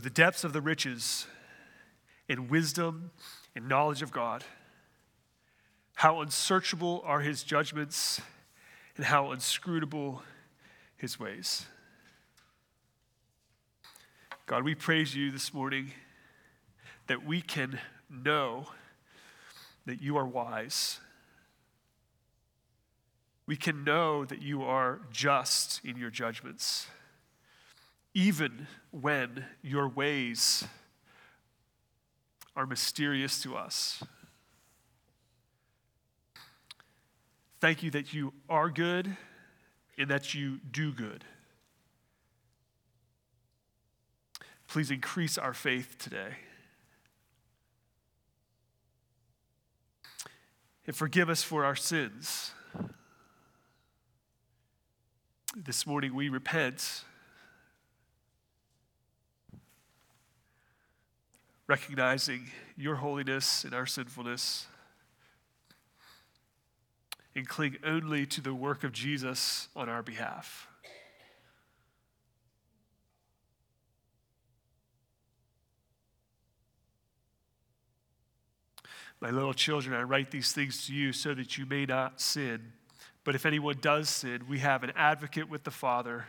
the depths of the riches and wisdom and knowledge of God. How unsearchable are his judgments and how inscrutable his ways. God, we praise you this morning that we can know that you are wise. We can know that you are just in your judgments even when your ways are mysterious to us. Thank you that you are good and that you do good. Please increase our faith today. And forgive us for our sins. This morning we repent recognizing your holiness and our sinfulness, and cling only to the work of Jesus on our behalf. My little children, I write these things to you so that you may not sin. But if anyone does sin, we have an advocate with the Father,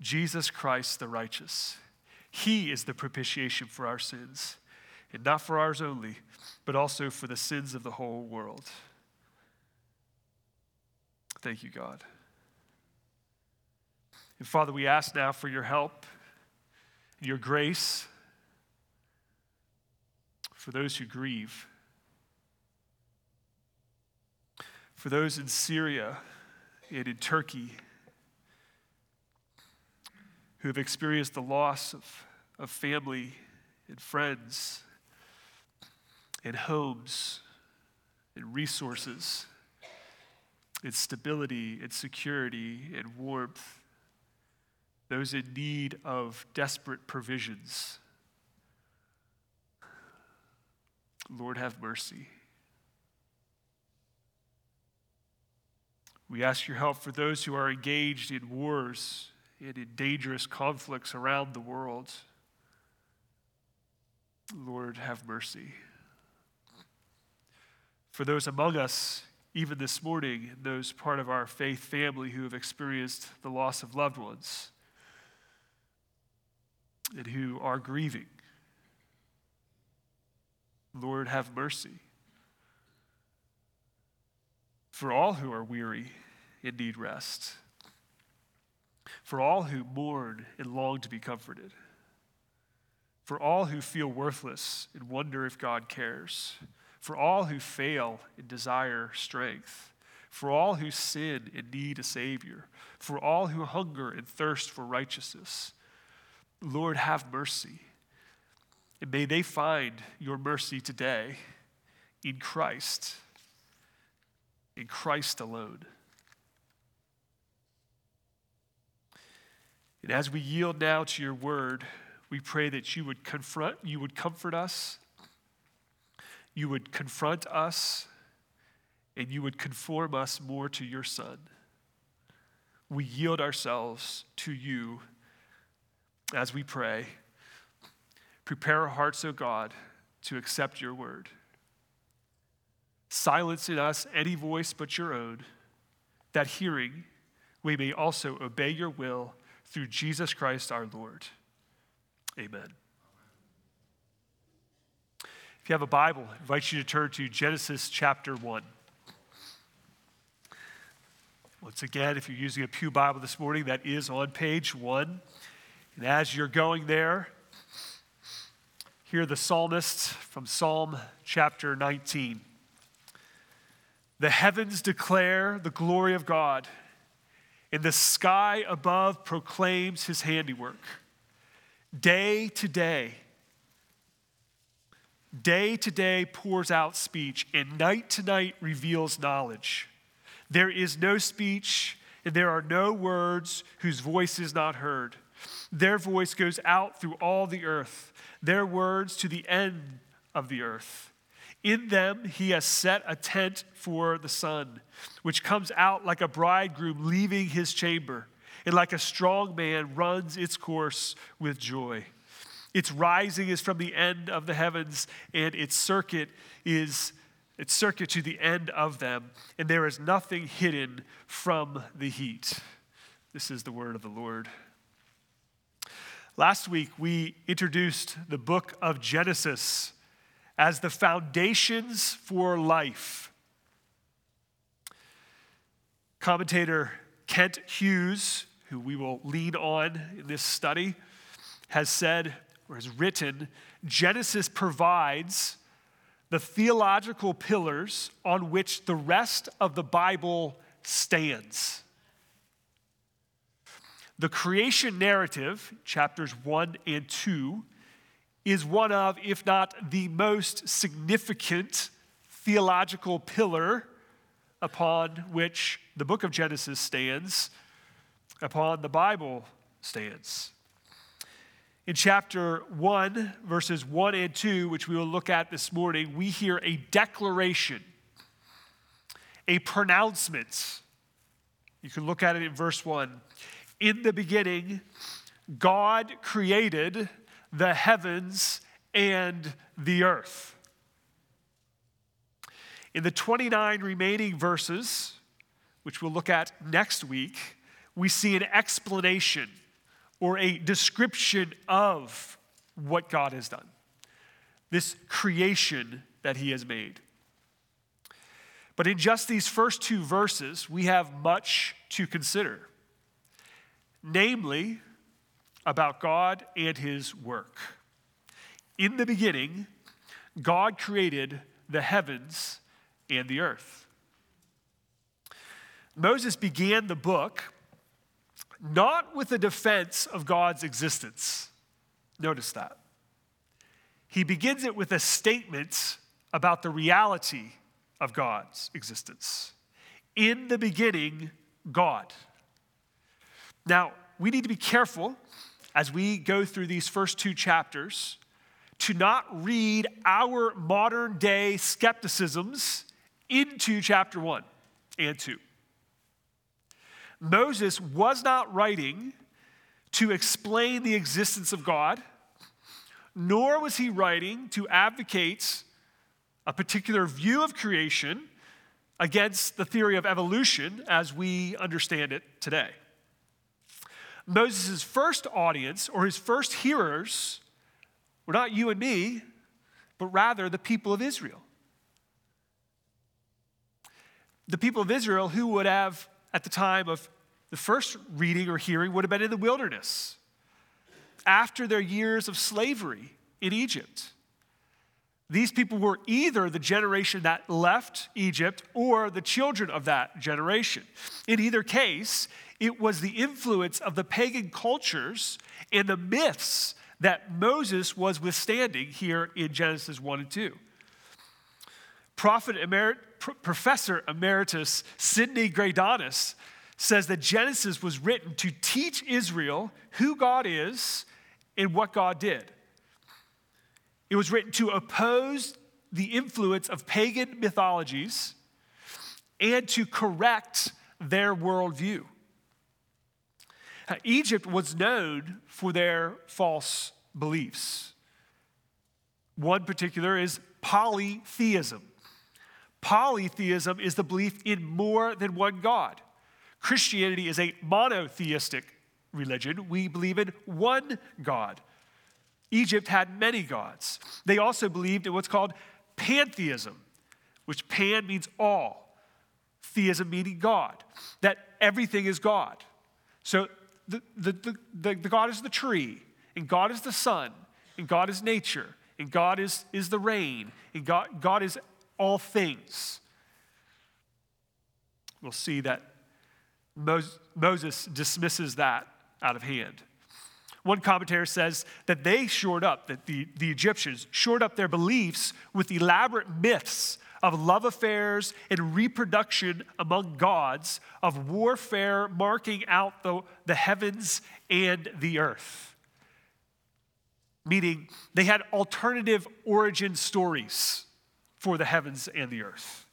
Jesus Christ the righteous. He is the propitiation for our sins and not for ours only, but also for the sins of the whole world. Thank you, God. And Father, we ask now for your help, your grace for those who grieve, for those in Syria and in Turkey who have experienced the loss of, of family and friends and homes and resources and stability and security and warmth, those in need of desperate provisions. Lord, have mercy. We ask your help for those who are engaged in wars and in dangerous conflicts around the world. Lord, have mercy. For those among us, even this morning, those part of our faith family who have experienced the loss of loved ones and who are grieving, Lord, have mercy. For all who are weary and need rest, for all who mourn and long to be comforted, for all who feel worthless and wonder if God cares for all who fail and desire strength, for all who sin and need a Savior, for all who hunger and thirst for righteousness. Lord, have mercy. And may they find your mercy today in Christ, in Christ alone. And as we yield now to your word, we pray that you would confront, you would comfort us you would confront us and you would conform us more to your Son. We yield ourselves to you as we pray. Prepare our hearts, O God, to accept your word. Silence in us any voice but your own, that hearing we may also obey your will through Jesus Christ our Lord. Amen. You have a Bible, I invite you to turn to Genesis chapter 1. Once again, if you're using a Pew Bible this morning, that is on page 1. And as you're going there, hear the psalmist from Psalm chapter 19. The heavens declare the glory of God, and the sky above proclaims his handiwork. Day to day, Day to day pours out speech, and night to night reveals knowledge. There is no speech, and there are no words whose voice is not heard. Their voice goes out through all the earth, their words to the end of the earth. In them he has set a tent for the sun, which comes out like a bridegroom leaving his chamber, and like a strong man runs its course with joy. Its rising is from the end of the heavens, and its circuit is its circuit to the end of them, and there is nothing hidden from the heat. This is the word of the Lord. Last week, we introduced the book of Genesis as the foundations for life. Commentator Kent Hughes, who we will lean on in this study, has said or has written Genesis provides the theological pillars on which the rest of the Bible stands. The creation narrative, chapters 1 and 2, is one of, if not the most significant theological pillar upon which the book of Genesis stands, upon the Bible stands. In chapter 1, verses 1 and 2, which we will look at this morning, we hear a declaration, a pronouncement. You can look at it in verse 1. In the beginning, God created the heavens and the earth. In the 29 remaining verses, which we'll look at next week, we see an explanation or a description of what God has done, this creation that He has made. But in just these first two verses, we have much to consider, namely about God and His work. In the beginning, God created the heavens and the earth. Moses began the book not with a defense of God's existence. Notice that. He begins it with a statement about the reality of God's existence. In the beginning, God. Now, we need to be careful as we go through these first two chapters to not read our modern day skepticisms into chapter one and two. Moses was not writing to explain the existence of God, nor was he writing to advocate a particular view of creation against the theory of evolution as we understand it today. Moses' first audience, or his first hearers, were not you and me, but rather the people of Israel. The people of Israel who would have at the time of the first reading or hearing would have been in the wilderness after their years of slavery in Egypt. These people were either the generation that left Egypt or the children of that generation. In either case, it was the influence of the pagan cultures and the myths that Moses was withstanding here in Genesis 1 and 2. Prophet Professor Emeritus Sidney Greidanus says that Genesis was written to teach Israel who God is and what God did. It was written to oppose the influence of pagan mythologies and to correct their worldview. Egypt was known for their false beliefs. One particular is polytheism. Polytheism is the belief in more than one God. Christianity is a monotheistic religion. We believe in one God. Egypt had many gods. They also believed in what's called pantheism, which pan means all, theism meaning God, that everything is God. So the, the, the, the, God is the tree, and God is the sun, and God is nature, and God is, is the rain, and God, God is all things. We'll see that Moses dismisses that out of hand. One commentator says that they shored up, that the, the Egyptians shored up their beliefs with elaborate myths of love affairs and reproduction among gods, of warfare marking out the, the heavens and the earth. Meaning they had alternative origin stories for the heavens and the earth.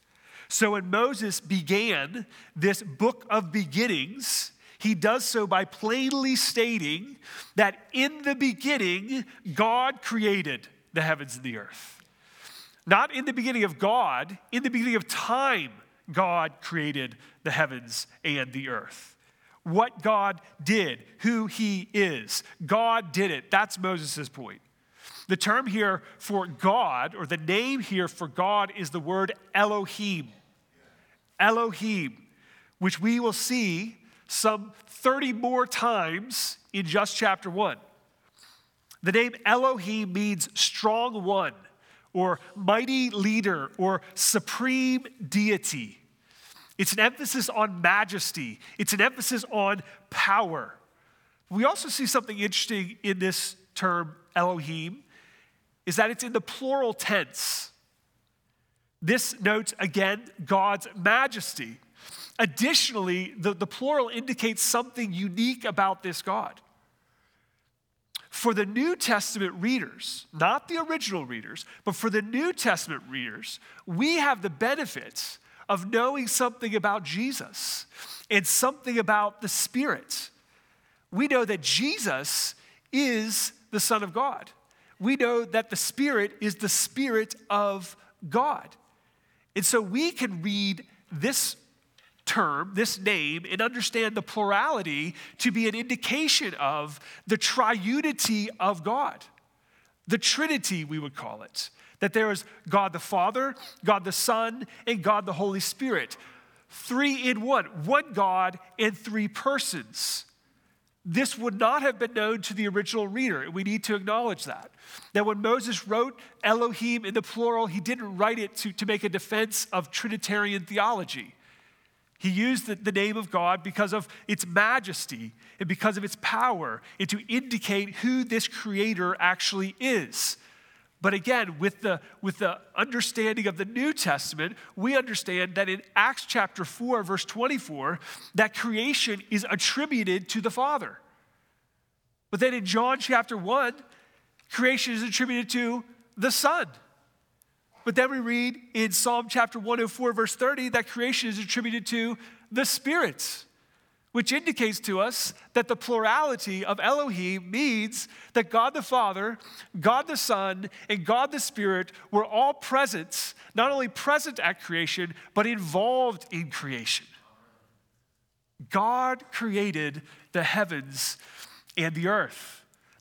So when Moses began this book of beginnings, he does so by plainly stating that in the beginning, God created the heavens and the earth. Not in the beginning of God, in the beginning of time, God created the heavens and the earth. What God did, who He is. God did it. That's Moses' point. The term here for God, or the name here for God, is the word Elohim. Elohim, which we will see some 30 more times in just chapter 1. The name Elohim means strong one, or mighty leader, or supreme deity. It's an emphasis on majesty, it's an emphasis on power. We also see something interesting in this term, Elohim, is that it's in the plural tense. This notes again God's majesty. Additionally, the, the plural indicates something unique about this God. For the New Testament readers, not the original readers, but for the New Testament readers, we have the benefits of knowing something about Jesus and something about the Spirit. We know that Jesus is the Son of God we know that the Spirit is the Spirit of God. And so we can read this term, this name, and understand the plurality to be an indication of the triunity of God. The Trinity, we would call it. That there is God the Father, God the Son, and God the Holy Spirit. Three in one, one God and three persons. This would not have been known to the original reader. We need to acknowledge that. That when Moses wrote Elohim in the plural, he didn't write it to, to make a defense of Trinitarian theology. He used the, the name of God because of its majesty and because of its power and to indicate who this creator actually is. But again, with the, with the understanding of the New Testament, we understand that in Acts chapter 4, verse 24, that creation is attributed to the Father. But then in John chapter 1, creation is attributed to the Son. But then we read in Psalm chapter 104, verse 30, that creation is attributed to the Spirit which indicates to us that the plurality of Elohim means that God the Father, God the Son, and God the Spirit were all present, not only present at creation, but involved in creation. God created the heavens and the earth.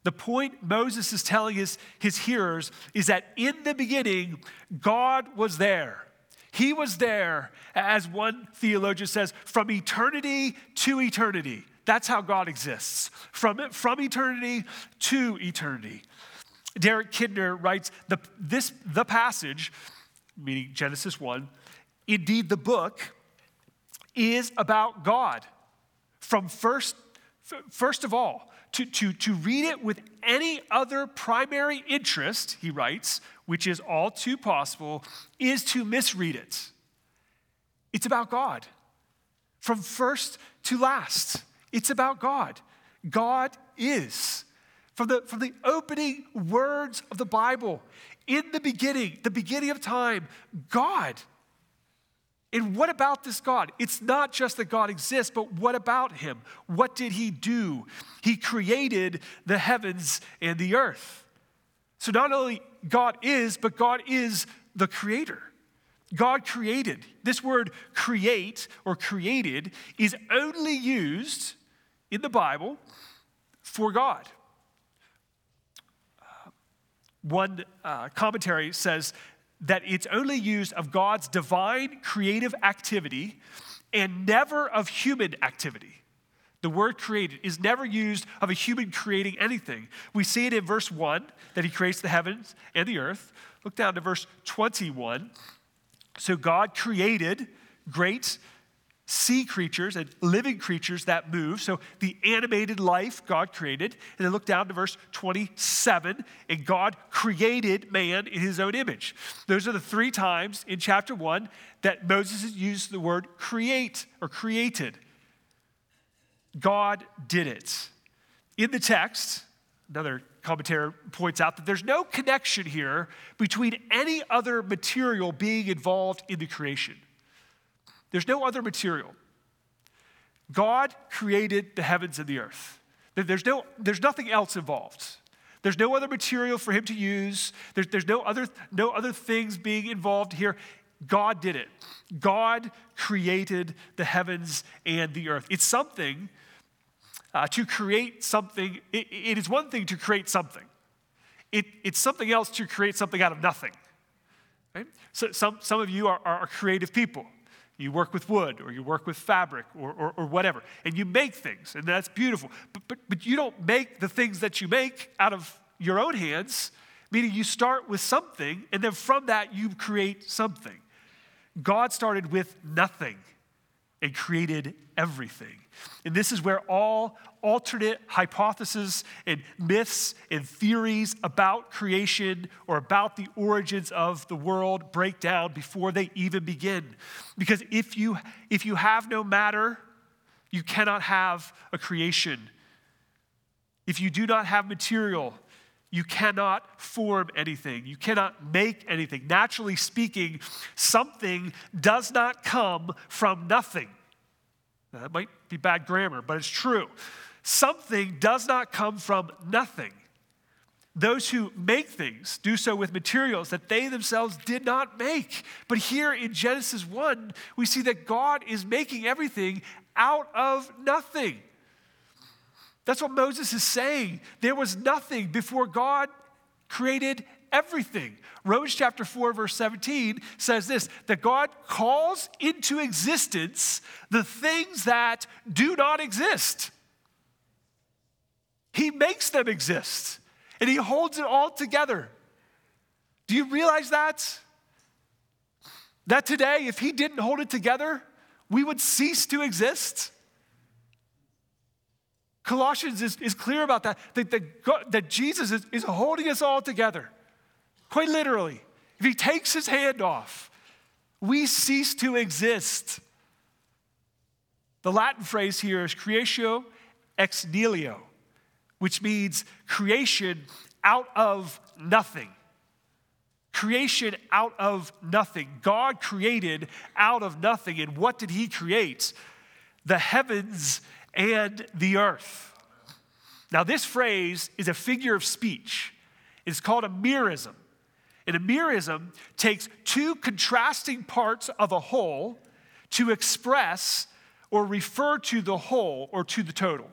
The point Moses is telling his, his hearers is that in the beginning, God was there. He was there, as one theologian says, from eternity to eternity. That's how God exists, from, from eternity to eternity. Derek Kidner writes the, this, the passage, meaning Genesis 1, indeed the book, is about God. From first, first of all, to, to, to read it with any other primary interest, he writes, which is all too possible, is to misread it. It's about God. From first to last, it's about God. God is. From the, from the opening words of the Bible, in the beginning, the beginning of time, God. And what about this God? It's not just that God exists, but what about him? What did he do? He created the heavens and the earth. So not only God is, but God is the creator. God created. This word create or created is only used in the Bible for God. Uh, one uh, commentary says that it's only used of God's divine creative activity and never of human activity. The word created is never used of a human creating anything. We see it in verse 1 that he creates the heavens and the earth. Look down to verse 21. So God created great sea creatures and living creatures that move. So the animated life God created. And then look down to verse 27 and God created man in his own image. Those are the three times in chapter 1 that Moses used the word create or created. God did it. In the text, another commentator points out that there's no connection here between any other material being involved in the creation. There's no other material. God created the heavens and the earth. There's, no, there's nothing else involved. There's no other material for him to use. There's, there's no, other, no other things being involved here. God did it. God created the heavens and the earth. It's something uh, to create something. It, it is one thing to create something, it, it's something else to create something out of nothing. Right? So some, some of you are, are creative people. You work with wood or you work with fabric or, or, or, whatever, and you make things, and that's beautiful. But, but, but you don't make the things that you make out of your own hands, meaning you start with something, and then from that you create something. God started with nothing and created everything. And this is where all alternate hypotheses and myths and theories about creation or about the origins of the world break down before they even begin. Because if you, if you have no matter, you cannot have a creation. If you do not have material, you cannot form anything. You cannot make anything. Naturally speaking, something does not come from nothing. Now, that might be bad grammar, but it's true. Something does not come from nothing. Those who make things do so with materials that they themselves did not make. But here in Genesis 1, we see that God is making everything out of nothing. That's what Moses is saying. There was nothing before God created everything. Romans chapter 4, verse 17 says this that God calls into existence the things that do not exist. He makes them exist and He holds it all together. Do you realize that? That today, if He didn't hold it together, we would cease to exist. Colossians is, is clear about that, that, that, God, that Jesus is, is holding us all together. Quite literally. If he takes his hand off, we cease to exist. The Latin phrase here is creatio ex nihilo, which means creation out of nothing. Creation out of nothing. God created out of nothing. And what did he create? The heavens and the earth. Now, this phrase is a figure of speech. It's called a merism. And a merism takes two contrasting parts of a whole to express or refer to the whole or to the total.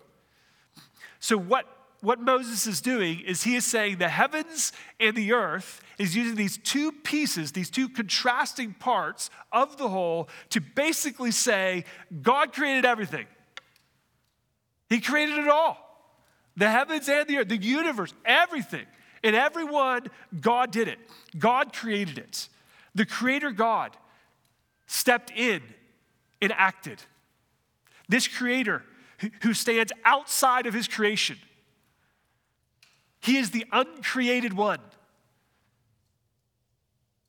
So, what, what Moses is doing is he is saying the heavens and the earth is using these two pieces, these two contrasting parts of the whole to basically say God created everything. He created it all the heavens and the earth, the universe, everything. And everyone, God did it. God created it. The Creator God stepped in and acted. This Creator who stands outside of His creation, He is the uncreated one.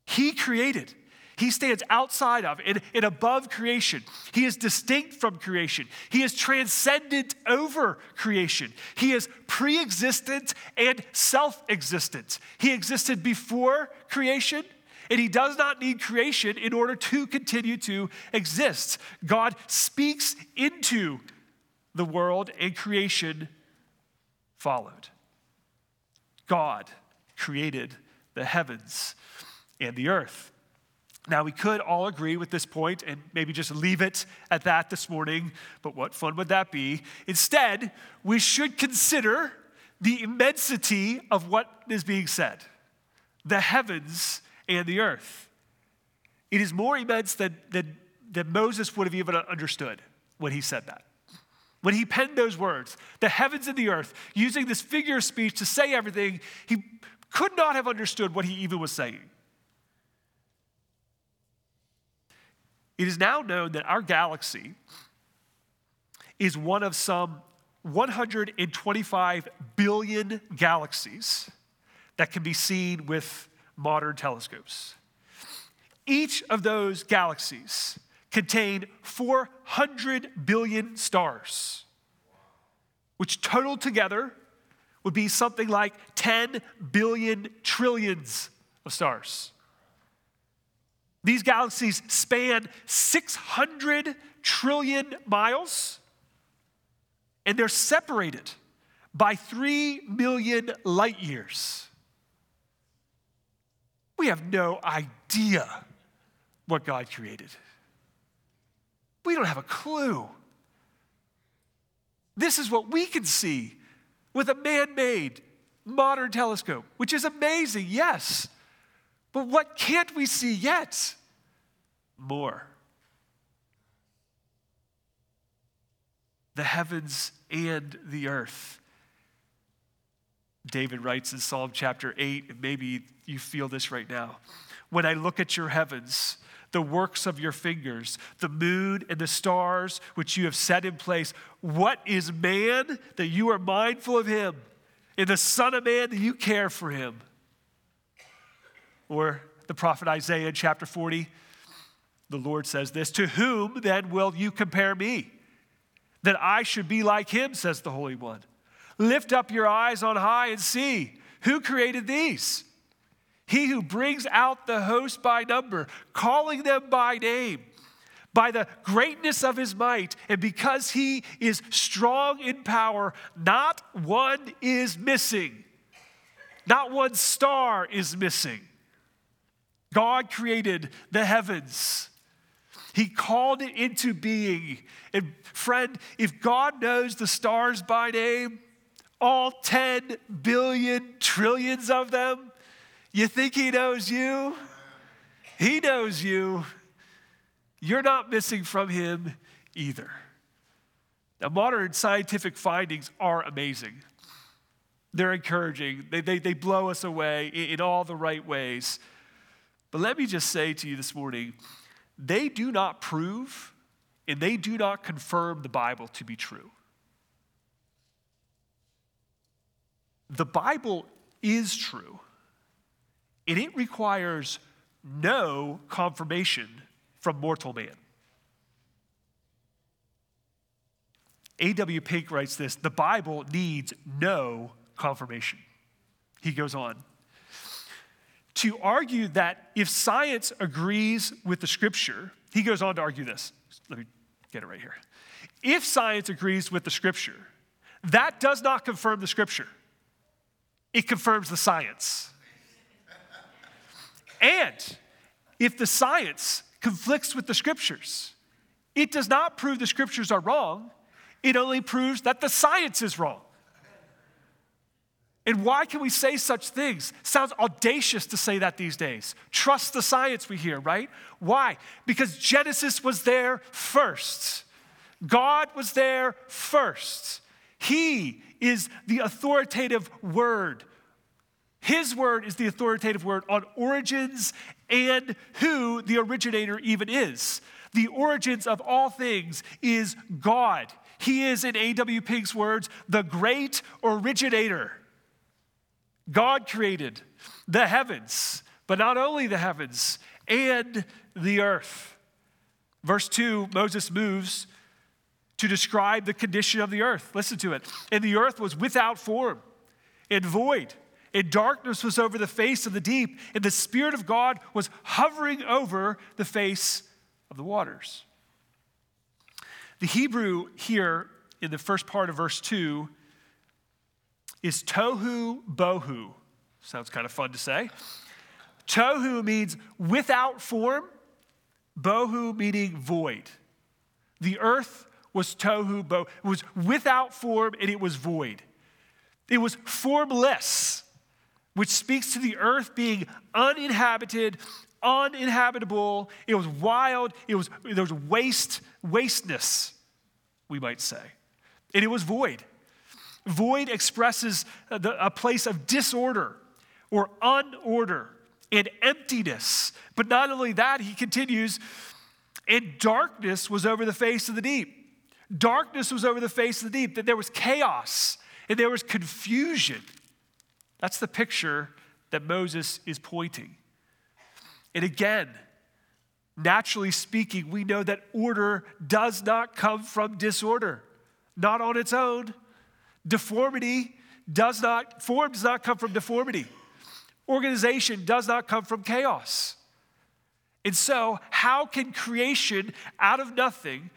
He created. He stands outside of and, and above creation. He is distinct from creation. He is transcendent over creation. He is pre existent and self existent. He existed before creation, and he does not need creation in order to continue to exist. God speaks into the world, and creation followed. God created the heavens and the earth. Now, we could all agree with this point and maybe just leave it at that this morning, but what fun would that be? Instead, we should consider the immensity of what is being said the heavens and the earth. It is more immense than, than, than Moses would have even understood when he said that. When he penned those words, the heavens and the earth, using this figure of speech to say everything, he could not have understood what he even was saying. It is now known that our galaxy is one of some 125 billion galaxies that can be seen with modern telescopes. Each of those galaxies contain 400 billion stars, which total together would be something like 10 billion trillions of stars. These galaxies span 600 trillion miles, and they're separated by three million light years. We have no idea what God created. We don't have a clue. This is what we can see with a man made modern telescope, which is amazing, yes. But what can't we see yet? More. The heavens and the earth. David writes in Psalm chapter 8, and maybe you feel this right now. When I look at your heavens, the works of your fingers, the moon and the stars which you have set in place. What is man that you are mindful of him, and the Son of Man that you care for him? Or the prophet Isaiah in chapter 40, the Lord says this To whom then will you compare me? That I should be like him, says the Holy One. Lift up your eyes on high and see who created these. He who brings out the host by number, calling them by name, by the greatness of his might, and because he is strong in power, not one is missing. Not one star is missing. God created the heavens. He called it into being. And friend, if God knows the stars by name, all 10 billion trillions of them, you think He knows you? He knows you. You're not missing from Him either. Now, modern scientific findings are amazing. They're encouraging, they, they, they blow us away in, in all the right ways. But let me just say to you this morning they do not prove and they do not confirm the Bible to be true. The Bible is true and it requires no confirmation from mortal man. A.W. Pink writes this the Bible needs no confirmation. He goes on to argue that if science agrees with the scripture, he goes on to argue this. Let me get it right here. If science agrees with the scripture, that does not confirm the scripture, it confirms the science. And if the science conflicts with the scriptures, it does not prove the scriptures are wrong, it only proves that the science is wrong. And why can we say such things? Sounds audacious to say that these days. Trust the science we hear, right? Why? Because Genesis was there first. God was there first. He is the authoritative word his word is the authoritative word on origins and who the originator even is. The origins of all things is God. He is, in A.W. Pink's words, the great originator. God created the heavens, but not only the heavens, and the earth. Verse 2, Moses moves to describe the condition of the earth. Listen to it. And the earth was without form and void and darkness was over the face of the deep, and the Spirit of God was hovering over the face of the waters. The Hebrew here in the first part of verse 2 is tohu bohu. Sounds kind of fun to say. Tohu means without form, bohu meaning void. The earth was tohu bohu. It was without form and it was void. It was formless which speaks to the earth being uninhabited, uninhabitable. It was wild. It was there was waste, wasteness, we might say, and it was void. Void expresses uh, the, a place of disorder or unorder and emptiness. But not only that, he continues, and darkness was over the face of the deep. Darkness was over the face of the deep, that there was chaos and there was confusion. That's the picture that Moses is pointing. And again, naturally speaking, we know that order does not come from disorder, not on its own. Deformity does not, form does not come from deformity. Organization does not come from chaos. And so, how can creation out of nothing,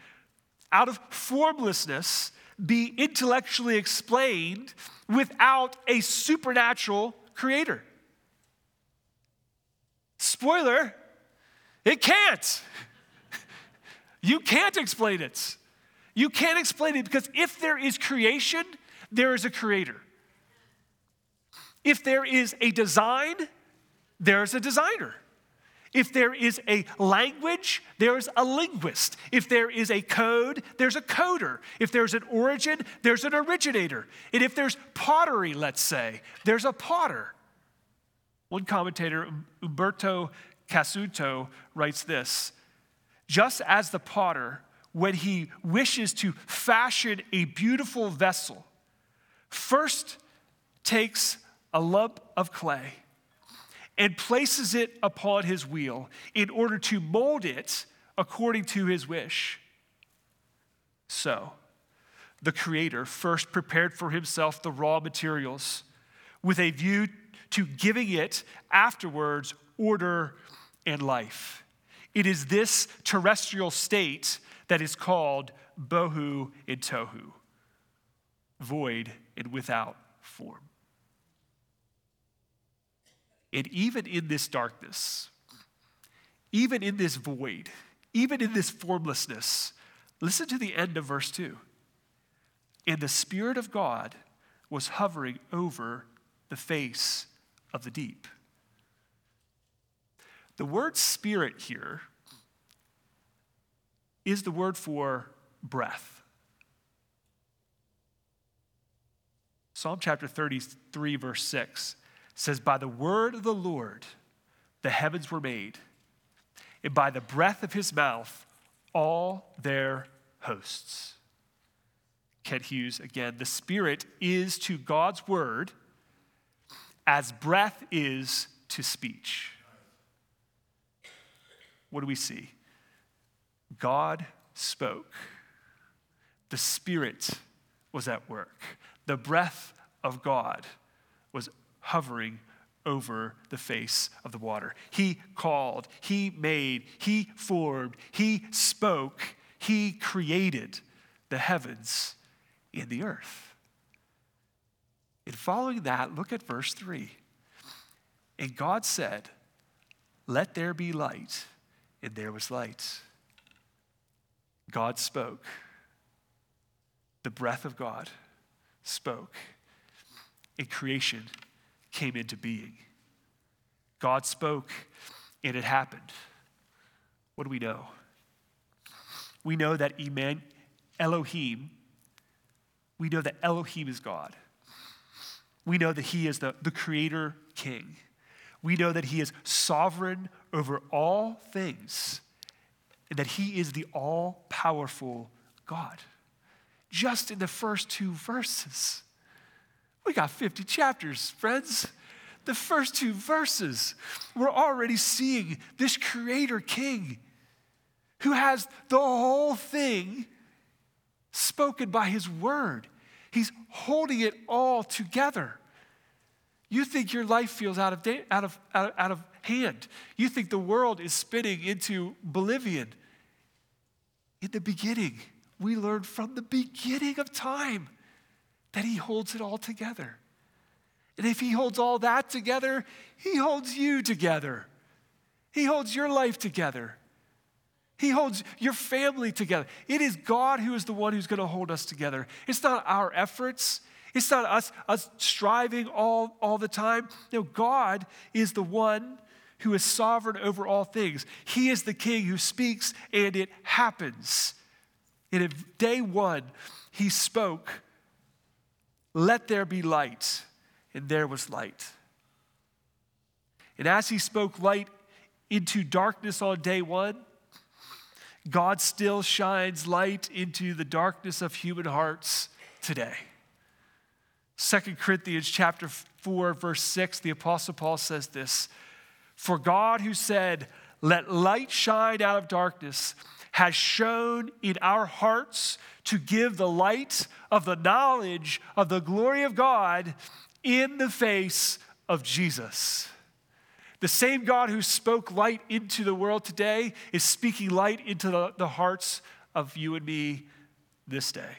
out of formlessness, be intellectually explained without a supernatural creator. Spoiler, it can't. You can't explain it. You can't explain it because if there is creation, there is a creator. If there is a design, there's a designer. If there is a language, there's a linguist. If there is a code, there's a coder. If there's an origin, there's an originator. And if there's pottery, let's say, there's a potter. One commentator, Umberto Cassuto, writes this Just as the potter, when he wishes to fashion a beautiful vessel, first takes a lump of clay and places it upon his wheel in order to mold it according to his wish. So, the Creator first prepared for himself the raw materials with a view to giving it afterwards order and life. It is this terrestrial state that is called bohu and tohu, void and without form. And even in this darkness, even in this void, even in this formlessness, listen to the end of verse 2. And the Spirit of God was hovering over the face of the deep. The word spirit here is the word for breath. Psalm chapter 33, verse 6 says, By the word of the Lord the heavens were made, and by the breath of his mouth all their hosts. Kent Hughes again, the Spirit is to God's word as breath is to speech. What do we see? God spoke. The Spirit was at work. The breath of God was hovering over the face of the water. He called, He made, He formed, He spoke, He created the heavens and the earth. And following that, look at verse 3. And God said, Let there be light, and there was light. God spoke. The breath of God spoke, and creation came into being. God spoke and it happened. What do we know? We know that Eman, Elohim, we know that Elohim is God. We know that He is the, the creator king. We know that He is sovereign over all things and that He is the all powerful God. Just in the first two verses. We got 50 chapters, friends. The first two verses, we're already seeing this creator king who has the whole thing spoken by his word. He's holding it all together. You think your life feels out of, da- out, of, out, of, out of hand. You think the world is spinning into oblivion. In the beginning, we learn from the beginning of time that He holds it all together. And if He holds all that together, He holds you together. He holds your life together. He holds your family together. It is God who is the one who's going to hold us together. It's not our efforts. It's not us, us striving all, all the time. No, God is the one who is sovereign over all things. He is the king who speaks and it happens. In day one, he spoke let there be light. And there was light. And as he spoke light into darkness on day one, God still shines light into the darkness of human hearts today. 2 Corinthians chapter 4 verse 6 the apostle Paul says this For God who said let light shine out of darkness has shone in our hearts to give the light of the knowledge of the glory of God in the face of Jesus. The same God who spoke light into the world today is speaking light into the, the hearts of you and me this day.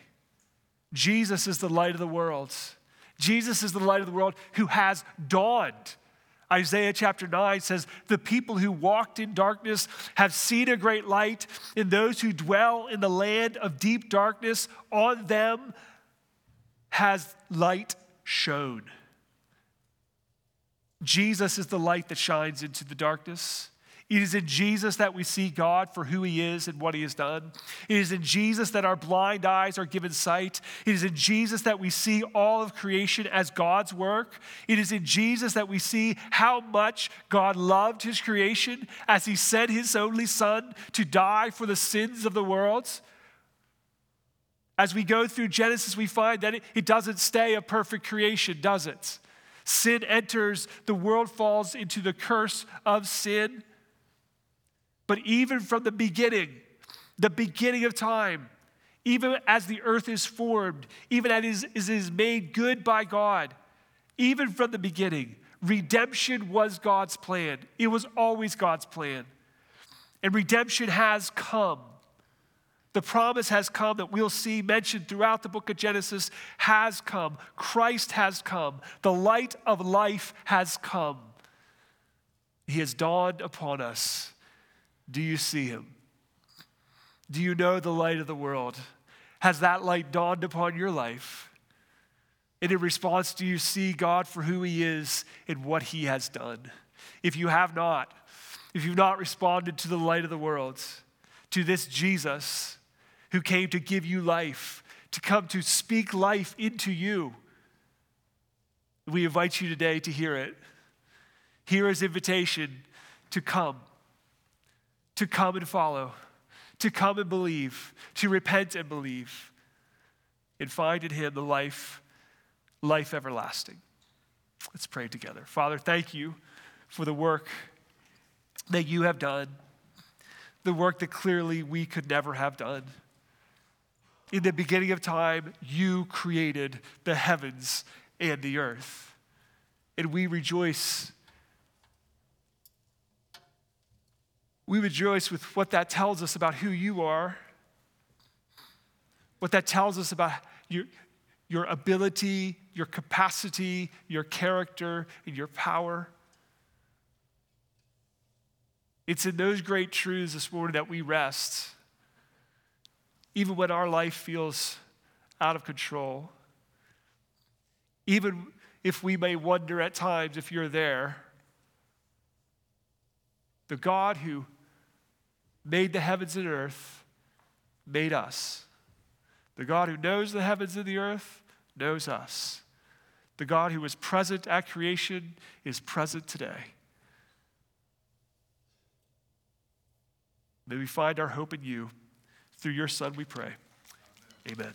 Jesus is the light of the world. Jesus is the light of the world who has dawned. Isaiah chapter 9 says, The people who walked in darkness have seen a great light, and those who dwell in the land of deep darkness, on them has light shone. Jesus is the light that shines into the darkness. It is in Jesus that we see God for who he is and what he has done. It is in Jesus that our blind eyes are given sight. It is in Jesus that we see all of creation as God's work. It is in Jesus that we see how much God loved his creation as he sent his only son to die for the sins of the world. As we go through Genesis, we find that it, doesn't stay a perfect creation, does it? Sin enters, the world falls into the curse of sin. But even from the beginning, the beginning of time, even as the earth is formed, even as it is made good by God, even from the beginning, redemption was God's plan. It was always God's plan. And redemption has come. The promise has come that we'll see mentioned throughout the book of Genesis has come. Christ has come. The light of life has come. He has dawned upon us. Do you see him? Do you know the light of the world? Has that light dawned upon your life? And in response, do you see God for who he is and what he has done? If you have not, if you've not responded to the light of the world, to this Jesus who came to give you life, to come to speak life into you, we invite you today to hear it. Hear his invitation to come to come and follow, to come and believe, to repent and believe, and find in Him the life, life everlasting. Let's pray together. Father, thank you for the work that you have done, the work that clearly we could never have done. In the beginning of time, you created the heavens and the earth. And we rejoice we rejoice with what that tells us about who you are, what that tells us about your, your ability, your capacity, your character, and your power. It's in those great truths this morning that we rest, even when our life feels out of control. Even if we may wonder at times if you're there, the God who made the heavens and earth, made us. The God who knows the heavens and the earth knows us. The God who was present at creation is present today. May we find our hope in you. Through your Son, we pray. Amen.